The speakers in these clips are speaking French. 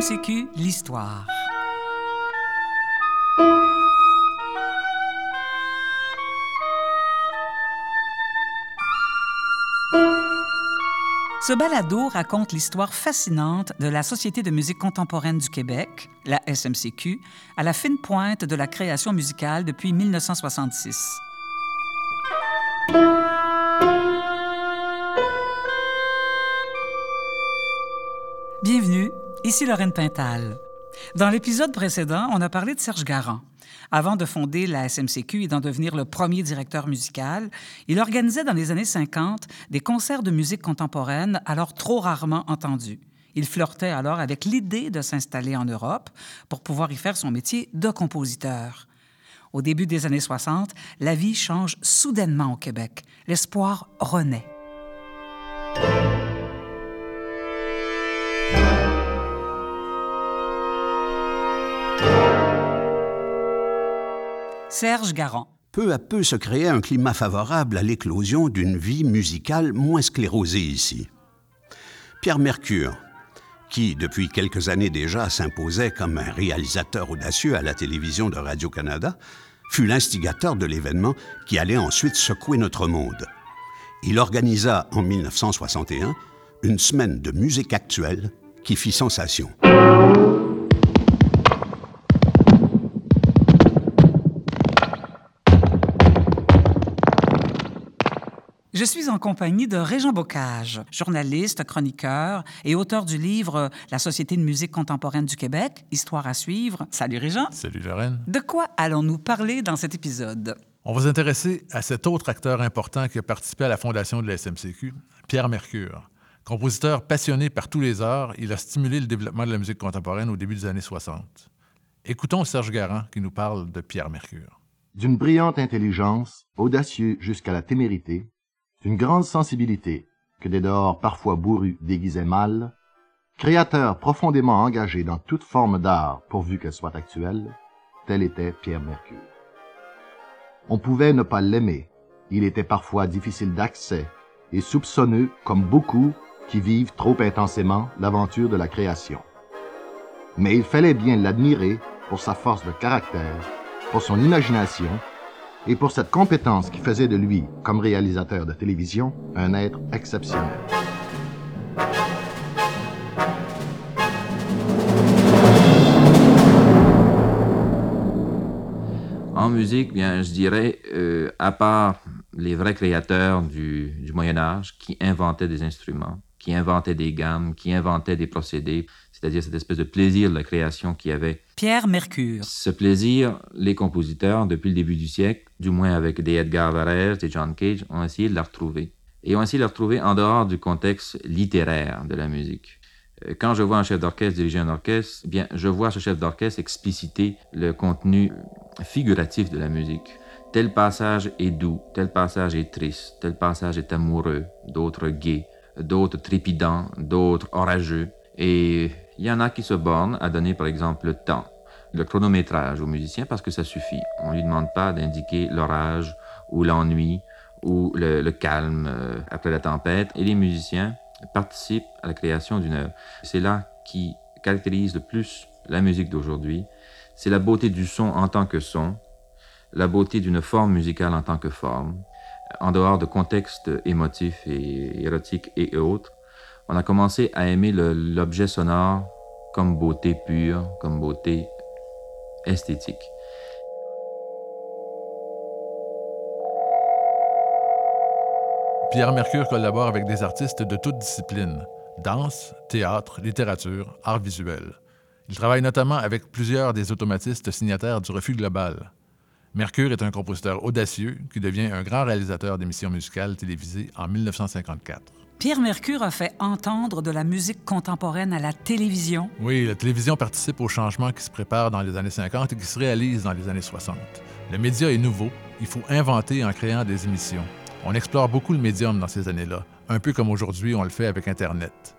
SMCQ, l'histoire. Ce balado raconte l'histoire fascinante de la Société de musique contemporaine du Québec, la SMCQ, à la fine pointe de la création musicale depuis 1966. Bienvenue, ici Lorraine Pintal. Dans l'épisode précédent, on a parlé de Serge Garand. Avant de fonder la SMCQ et d'en devenir le premier directeur musical, il organisait dans les années 50 des concerts de musique contemporaine alors trop rarement entendus. Il flirtait alors avec l'idée de s'installer en Europe pour pouvoir y faire son métier de compositeur. Au début des années 60, la vie change soudainement au Québec. L'espoir renaît. Serge Garand. Peu à peu se créait un climat favorable à l'éclosion d'une vie musicale moins sclérosée ici. Pierre Mercure, qui, depuis quelques années déjà, s'imposait comme un réalisateur audacieux à la télévision de Radio-Canada, fut l'instigateur de l'événement qui allait ensuite secouer notre monde. Il organisa en 1961 une semaine de musique actuelle qui fit sensation. Je suis en compagnie de Régent Bocage, journaliste, chroniqueur et auteur du livre La Société de musique contemporaine du Québec, Histoire à suivre. Salut Régent. Salut Lorraine. De quoi allons-nous parler dans cet épisode? On va s'intéresser à cet autre acteur important qui a participé à la fondation de la SMCQ, Pierre Mercure. Compositeur passionné par tous les arts, il a stimulé le développement de la musique contemporaine au début des années 60. Écoutons Serge Garand qui nous parle de Pierre Mercure. D'une brillante intelligence, audacieux jusqu'à la témérité, d'une grande sensibilité, que des dehors parfois bourrus déguisaient mal, créateur profondément engagé dans toute forme d'art pourvu qu'elle soit actuelle, tel était Pierre Mercure. On pouvait ne pas l'aimer, il était parfois difficile d'accès et soupçonneux comme beaucoup qui vivent trop intensément l'aventure de la création. Mais il fallait bien l'admirer pour sa force de caractère, pour son imagination et pour cette compétence qui faisait de lui, comme réalisateur de télévision, un être exceptionnel. En musique, bien, je dirais, euh, à part les vrais créateurs du, du Moyen Âge qui inventaient des instruments, qui inventaient des gammes, qui inventaient des procédés, c'est-à-dire cette espèce de plaisir de la création qui avait. Pierre Mercure. Ce plaisir, les compositeurs, depuis le début du siècle, du moins avec des Edgar Varèse, des John Cage, ont essayé de la retrouver. Et ont essayé de la retrouver en dehors du contexte littéraire de la musique. Euh, quand je vois un chef d'orchestre diriger un orchestre, eh bien, je vois ce chef d'orchestre expliciter le contenu figuratif de la musique. Tel passage est doux, tel passage est triste, tel passage est amoureux, d'autres gais, d'autres trépidants, d'autres orageux. Et il y en a qui se bornent à donner par exemple le temps, le chronométrage au musicien parce que ça suffit. On ne lui demande pas d'indiquer l'orage ou l'ennui ou le, calme euh, après la tempête. Et les musiciens participent à la création d'une œuvre. C'est là qui caractérise le plus la musique d'aujourd'hui. C'est la beauté du son en tant que son, la beauté d'une forme musicale en tant que forme, en dehors de contextes émotifs et érotiques et autres on a commencé à aimer l'objet sonore comme beauté pure, comme beauté esthétique. Pierre Mercure collabore avec des artistes de toutes disciplines danse, théâtre, littérature, art visuel. Il travaille notamment avec plusieurs des automatistes signataires du Refus global. Mercure est un compositeur audacieux qui devient un grand réalisateur d'émissions musicales télévisées en 1954. Pierre Mercure a fait entendre de la musique contemporaine à la télévision. Oui, la télévision participe aux changements qui se préparent dans les années 50 et qui se réalisent dans les années 60. Le média est nouveau, il faut inventer en créant des émissions. On explore beaucoup le médium dans ces années-là, un peu comme aujourd'hui on le fait avec Internet.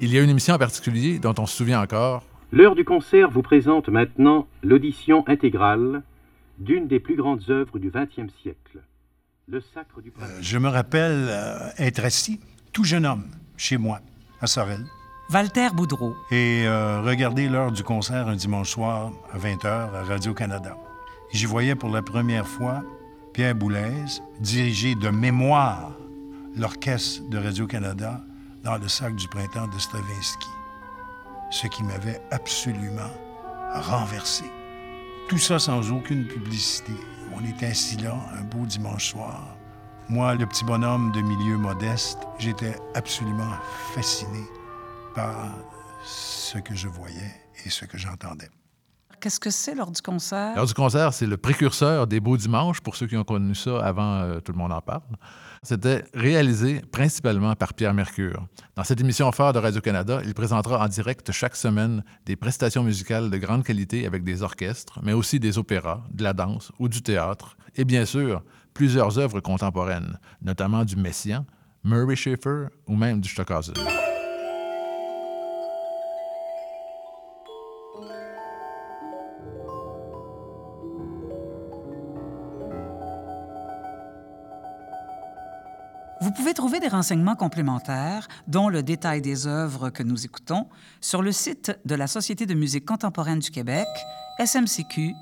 Il y a une émission en particulier dont on se souvient encore. L'heure du concert vous présente maintenant l'audition intégrale d'une des plus grandes œuvres du XXe siècle. Le Sacre du euh, Je me rappelle euh, être assis tout jeune homme chez moi, à Sorel. Walter Boudreau. Et euh, regarder l'heure du concert un dimanche soir à 20h à Radio-Canada. J'y voyais pour la première fois Pierre Boulez diriger de mémoire l'orchestre de Radio-Canada dans le sac du printemps de Stravinsky. Ce qui m'avait absolument renversé. Tout ça sans aucune publicité. On était assis là un beau dimanche soir. Moi, le petit bonhomme de milieu modeste, j'étais absolument fasciné par ce que je voyais et ce que j'entendais. Qu'est-ce que c'est lors du concert? Lors du concert, c'est le précurseur des Beaux Dimanches, pour ceux qui ont connu ça avant euh, Tout le monde en parle. C'était réalisé principalement par Pierre Mercure. Dans cette émission phare de Radio-Canada, il présentera en direct chaque semaine des prestations musicales de grande qualité avec des orchestres, mais aussi des opéras, de la danse ou du théâtre, et bien sûr, plusieurs œuvres contemporaines, notamment du Messiaen, Murray Schaeffer ou même du Stockhausen. Vous pouvez trouver des renseignements complémentaires, dont le détail des œuvres que nous écoutons, sur le site de la Société de musique contemporaine du Québec, smcq.qc.ca.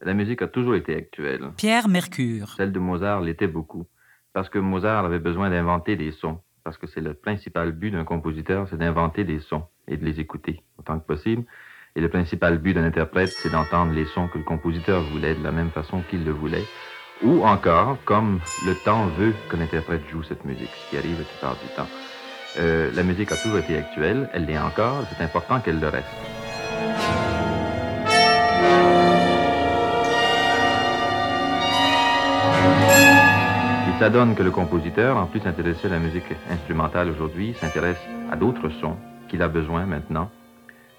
La musique a toujours été actuelle. Pierre Mercure. Celle de Mozart l'était beaucoup, parce que Mozart avait besoin d'inventer des sons, parce que c'est le principal but d'un compositeur, c'est d'inventer des sons et de les écouter autant que possible. Et le principal but d'un interprète, c'est d'entendre les sons que le compositeur voulait de la même façon qu'il le voulait. Ou encore, comme le temps veut qu'un interprète joue cette musique, ce qui arrive la plupart du temps. Euh, la musique a toujours été actuelle, elle l'est encore, c'est important qu'elle le reste. Il s'adonne que le compositeur, en plus d'intéressé à la musique instrumentale aujourd'hui, s'intéresse à d'autres sons qu'il a besoin maintenant,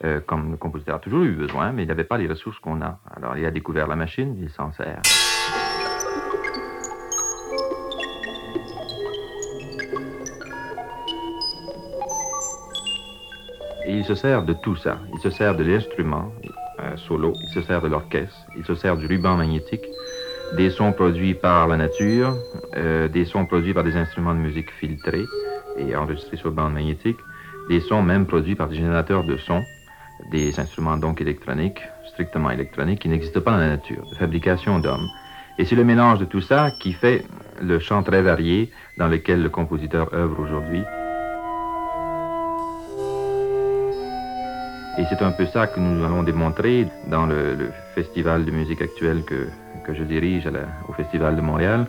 euh, comme le compositeur a toujours eu besoin, mais il n'avait pas les ressources qu'on a. Alors il a découvert la machine, il s'en sert. Il se sert de tout ça. Il se sert de l'instrument euh, solo, il se sert de l'orchestre, il se sert du ruban magnétique, des sons produits par la nature, euh, des sons produits par des instruments de musique filtrés et enregistrés sur bande magnétique, des sons même produits par des générateurs de sons, des instruments donc électroniques, strictement électroniques, qui n'existent pas dans la nature, de fabrication d'hommes. Et c'est le mélange de tout ça qui fait le chant très varié dans lequel le compositeur œuvre aujourd'hui. Et c'est un peu ça que nous allons démontrer dans le, festival de musique actuelle que, que je dirige au Festival de Montréal.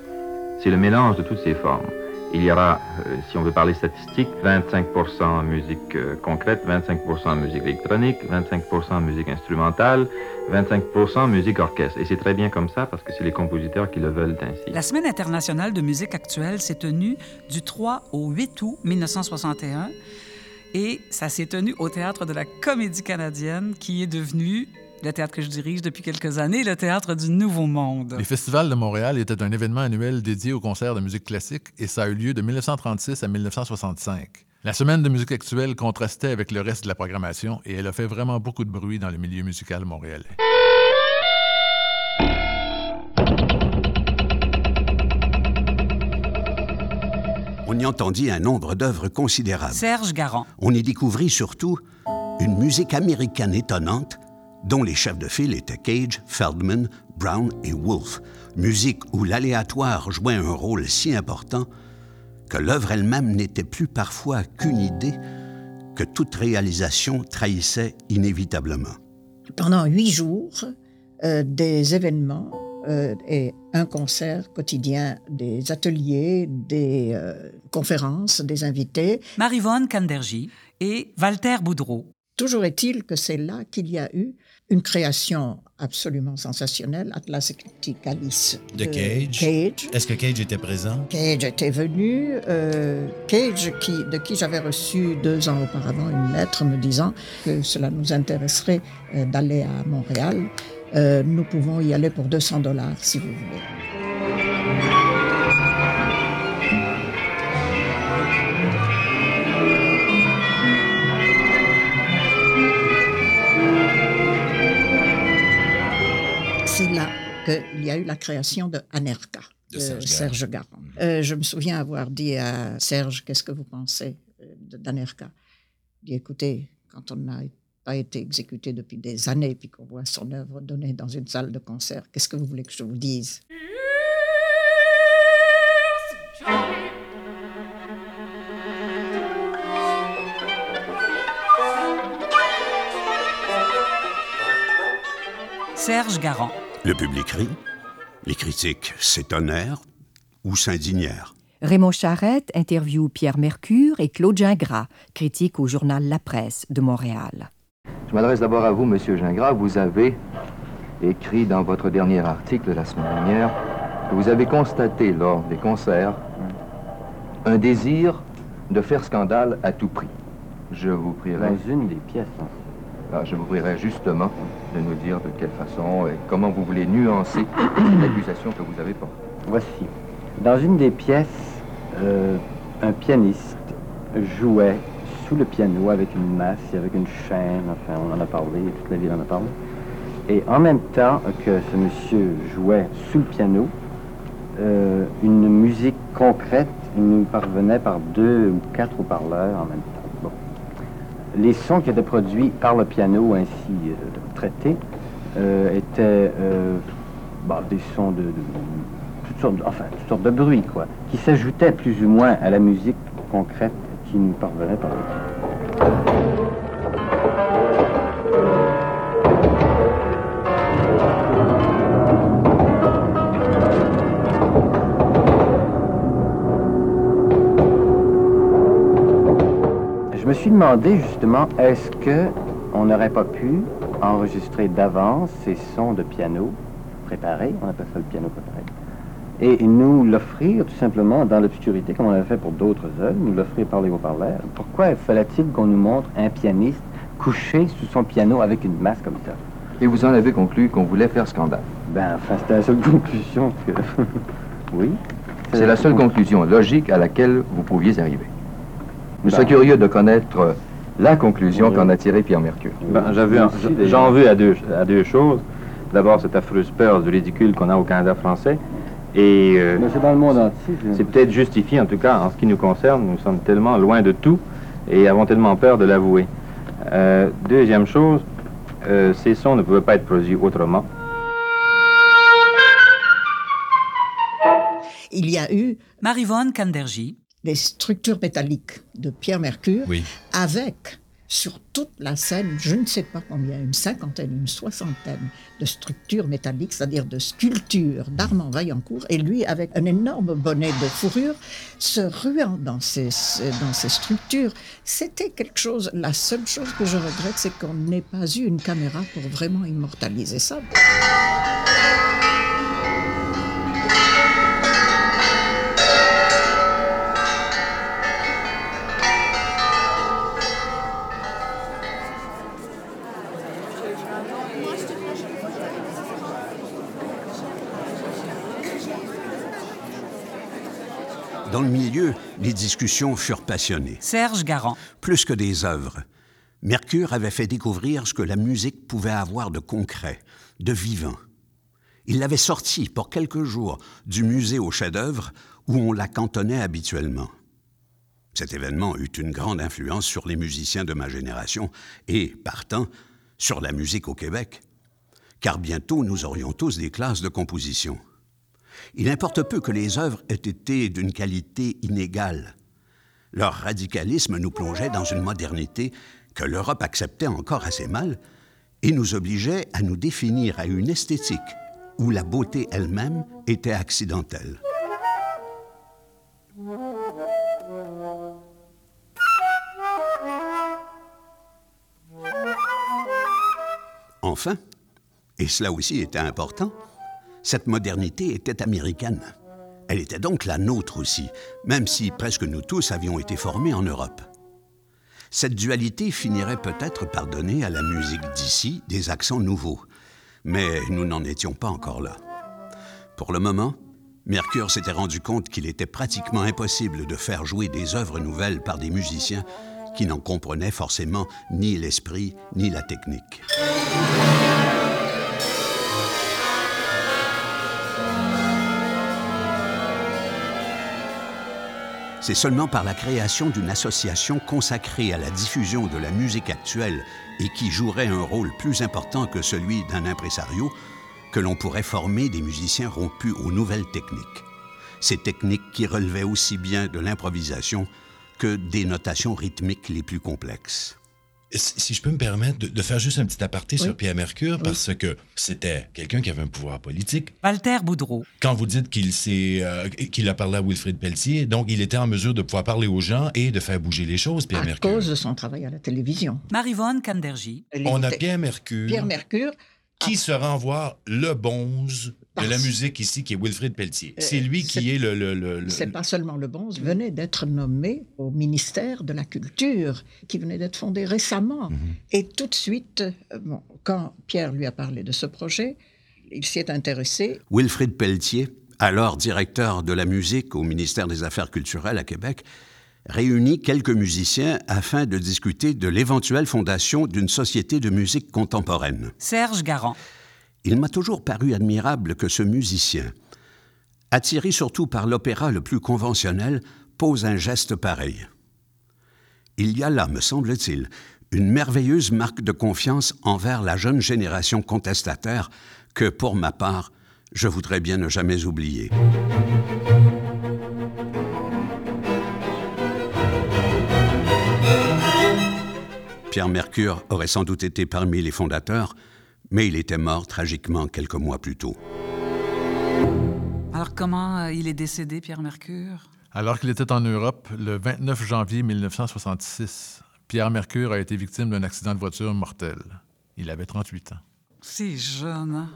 C'est le mélange de toutes ces formes. Il y aura, euh, si on veut parler statistique, 25% musique euh, concrète, 25% musique électronique, 25% musique instrumentale, 25% musique orchestre. Et c'est très bien comme ça parce que c'est les compositeurs qui le veulent ainsi. La Semaine internationale de musique actuelle s'est tenue du 3 au 8 août 1961 et ça s'est tenu au Théâtre de la Comédie canadienne qui est devenu, le théâtre que je dirige depuis quelques années, le Théâtre du Nouveau Monde. Les festivals de Montréal étaient un événement annuel dédié aux concerts de musique classique et ça a eu lieu de 1936 à 1965. La semaine de musique actuelle contrastait avec le reste de la programmation et elle a fait vraiment beaucoup de bruit dans le milieu musical montréalais. On y entendit un nombre d'œuvres considérables. Serge Garand. On y découvrit surtout une musique américaine étonnante dont les chefs de file étaient Cage, Feldman, Brown et Wolfe. Musique où l'aléatoire jouait un rôle si important que l'œuvre elle-même n'était plus parfois qu'une idée que toute réalisation trahissait inévitablement. pendant huit jours euh, des événements euh, et un concert quotidien, des ateliers, des euh, conférences, des invités. Marivonne Kanderji et Walter Boudreau. Toujours est-il que c'est là qu'il y a eu une création absolument sensationnelle, Atlas Eclecticalis De Cage. Cage. Est-ce que Cage était présent? Cage était venu. euh, Cage, qui, de qui j'avais reçu deux ans auparavant une lettre me disant que cela nous intéresserait euh, d'aller à Montréal. Euh, nous pouvons y aller pour 200 dollars si vous voulez. C'est là qu'il y a eu la création de Anerka. de Serge Serge Garand. Euh, je me souviens avoir dit à Serge, qu'est-ce que vous pensez euh, Danerka? Il dit, écoutez, quand on n'a pas été exécuté depuis des années, puis qu'on voit son œuvre donnée dans une salle de concert, qu'est-ce que vous voulez que je vous dise? Serge Garand. Le public rit, les critiques s'étonnèrent ou s'indignèrent. Raymond Charette interviewe Pierre Mercure et Claude Gingras, critique au journal La Presse de Montréal. Je m'adresse d'abord à vous, Monsieur Gingras. Vous avez écrit dans votre dernier article la semaine dernière que vous avez constaté lors des concerts un désir de faire scandale à tout prix. Je vous prierai. Dans une des pièces. hein. Ah, je vous prierai justement de nous dire de quelle façon et comment vous voulez nuancer l'accusation que vous avez portée. Voici. Dans une des pièces, euh, un pianiste jouait sous le piano avec une masse avec une chaîne. Enfin, on en a parlé, toute la ville en a parlé. Et en même temps que ce monsieur jouait sous le piano, euh, une musique concrète nous parvenait par deux ou quatre haut-parleurs en même temps. Bon. Les sons qui étaient produits par le piano ainsi euh, traités euh, étaient euh, bah, des sons de, de- toutes sortes, enfin, toutes sortes de bruits, quoi, qui s'ajoutaient plus ou moins à la musique concrète qui parvenait par. Je me suis demandé justement, est-ce que on n'aurait pas pu enregistrer d'avance ces sons de piano préparés, on appelle ça le piano préparé, et nous l'offrir tout simplement dans l'obscurité, comme on avait fait pour d'autres œuvres, nous l'offrir par les haut-parleurs. Pourquoi fallait-il qu'on nous montre un pianiste couché sous son piano avec une masse comme ça? Et vous en avez conclu qu'on voulait faire scandale. Ben, enfin, c'était la seule conclusion que... oui. C'est la seule conclusion logique à laquelle vous pouviez arriver. Je serais Ben. curieux de connaître euh, la conclusion Oui. qu'en a tiré Pierre Mercure. Ben. J'en veux à deux, à deux choses. D'abord, cette affreuse peur du ridicule qu'on a au Canada français. Et euh, c'est dans le monde entier. j'ai c'est peut-être justifié, en tout cas, en ce qui nous concerne. Nous sommes tellement loin de tout et avons tellement peur de l'avouer. Euh, deuxième chose, euh, ces sons ne pouvaient pas être produits autrement. Il y a eu Marivonne Kanderji. des structures métalliques de Pierre Mercure Oui. avec sur toute la scène, je ne sais pas combien, une cinquantaine, une soixantaine de structures métalliques, c'est-à-dire de sculptures d'Armand Vaillancourt, et lui avec un énorme bonnet de fourrure, se ruant dans ces, dans ces structures. C'était quelque chose, la seule chose que je regrette, c'est qu'on n'ait pas eu une caméra pour vraiment immortaliser ça. Dans le milieu, les discussions furent passionnées. Serge Garand. Plus que des œuvres, Mercure avait fait découvrir ce que la musique pouvait avoir de concret, de vivant. Il l'avait sortie pour quelques jours du musée au chef-d'œuvre où on la cantonnait habituellement. Cet événement eut une grande influence sur les musiciens de ma génération et, partant, sur la musique au Québec, car bientôt nous aurions tous des classes de composition. Il importe peu que les œuvres aient été d'une qualité inégale. Leur radicalisme nous plongeait dans une modernité que l'Europe acceptait encore assez mal et nous obligeait à nous définir à une esthétique où la beauté elle-même était accidentelle. Enfin, et cela aussi était important, cette modernité était américaine. Elle était donc la nôtre aussi, même si presque nous tous avions été formés en Europe. Cette dualité finirait peut-être par donner à la musique d'ici des accents nouveaux, mais nous n'en étions pas encore là. Pour le moment, Mercure s'était rendu compte qu'il était pratiquement impossible de faire jouer des œuvres nouvelles par des musiciens qui n'en comprenaient forcément ni l'esprit ni la technique. C'est seulement par la création d'une association consacrée à la diffusion de la musique actuelle et qui jouerait un rôle plus important que celui d'un impresario que l'on pourrait former des musiciens rompus aux nouvelles techniques. Ces techniques qui relevaient aussi bien de l'improvisation que des notations rythmiques les plus complexes. Si je peux me permettre de, faire juste un petit aparté sur Pierre Mercure, parce que c'était quelqu'un qui avait un pouvoir politique. Walter Boudreau. Quand vous dites qu'il euh, qu'il a parlé à Wilfrid Pelletier, donc il était en mesure de pouvoir parler aux gens et de faire bouger les choses, Pierre Mercure. À cause de son travail à la télévision. Marivonne Candergy. On a Pierre Mercure. Pierre Mercure qui se rend voir le bonze de la musique ici, qui est Wilfrid Pelletier. Euh, c'est lui qui est, le... le, C'est pas seulement le bonze, venait d'être nommé au ministère de la Culture, qui venait d'être fondé récemment. Mhm. Et tout de suite, euh, bon, quand Pierre lui a parlé de ce projet, il s'y est intéressé. Wilfrid Pelletier, alors directeur de la musique au ministère des Affaires culturelles à Québec, réunit quelques musiciens afin de discuter de l'éventuelle fondation d'une société de musique contemporaine. Serge Garand. Il m'a toujours paru admirable que ce musicien, attiré surtout par l'opéra le plus conventionnel, pose un geste pareil. Il y a là, me semble-t-il, une merveilleuse marque de confiance envers la jeune génération contestataire que, pour ma part, je voudrais bien ne jamais oublier. Pierre Mercure aurait sans doute été parmi les fondateurs, mais il était mort tragiquement quelques mois plus tôt. Alors comment euh, il est décédé, Pierre Mercure? Alors qu'il était en Europe, le 29 janvier 1966, Pierre Mercure a été victime d'un accident de voiture mortel. Il avait 38 ans. C'est jeune. Hein?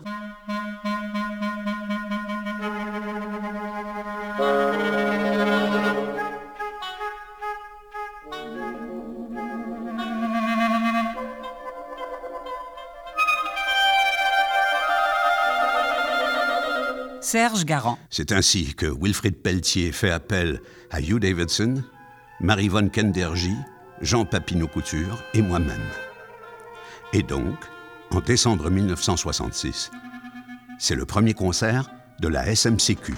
C'est ainsi que Wilfrid Pelletier fait appel à Hugh Davidson, Marie-Vonne Kendergy, Jean Papineau-Couture et moi-même. Et donc, en décembre 1966, c'est le premier concert de la SMCQ.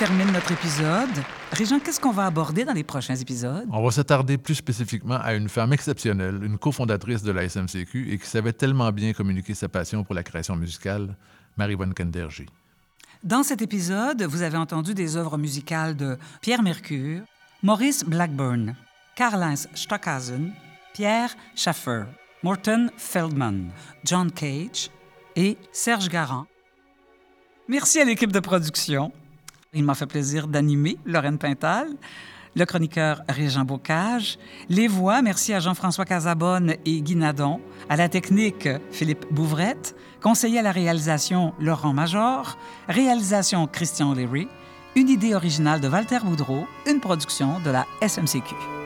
Termine notre épisode. Régent, qu'est-ce qu'on va aborder dans les prochains épisodes? On va s'attarder plus spécifiquement à une femme exceptionnelle, une cofondatrice de la SMCQ et qui savait tellement bien communiquer sa passion pour la création musicale, Marie-Vonne Kendergy. Dans cet épisode, vous avez entendu des œuvres musicales de Pierre Mercure, Maurice Blackburn, Karl-Heinz Stockhausen, Pierre Schaffer, Morton Feldman, John Cage et Serge Garand. Merci à l'équipe de production. Il m'a fait plaisir d'animer Lorraine Pintal, le chroniqueur Régent Bocage, les voix, merci à Jean-François Casabonne et Guy Nadon, à la technique Philippe Bouvrette, conseiller à la réalisation Laurent Major, réalisation Christian Leary, une idée originale de Walter Boudreau, une production de la SMCQ.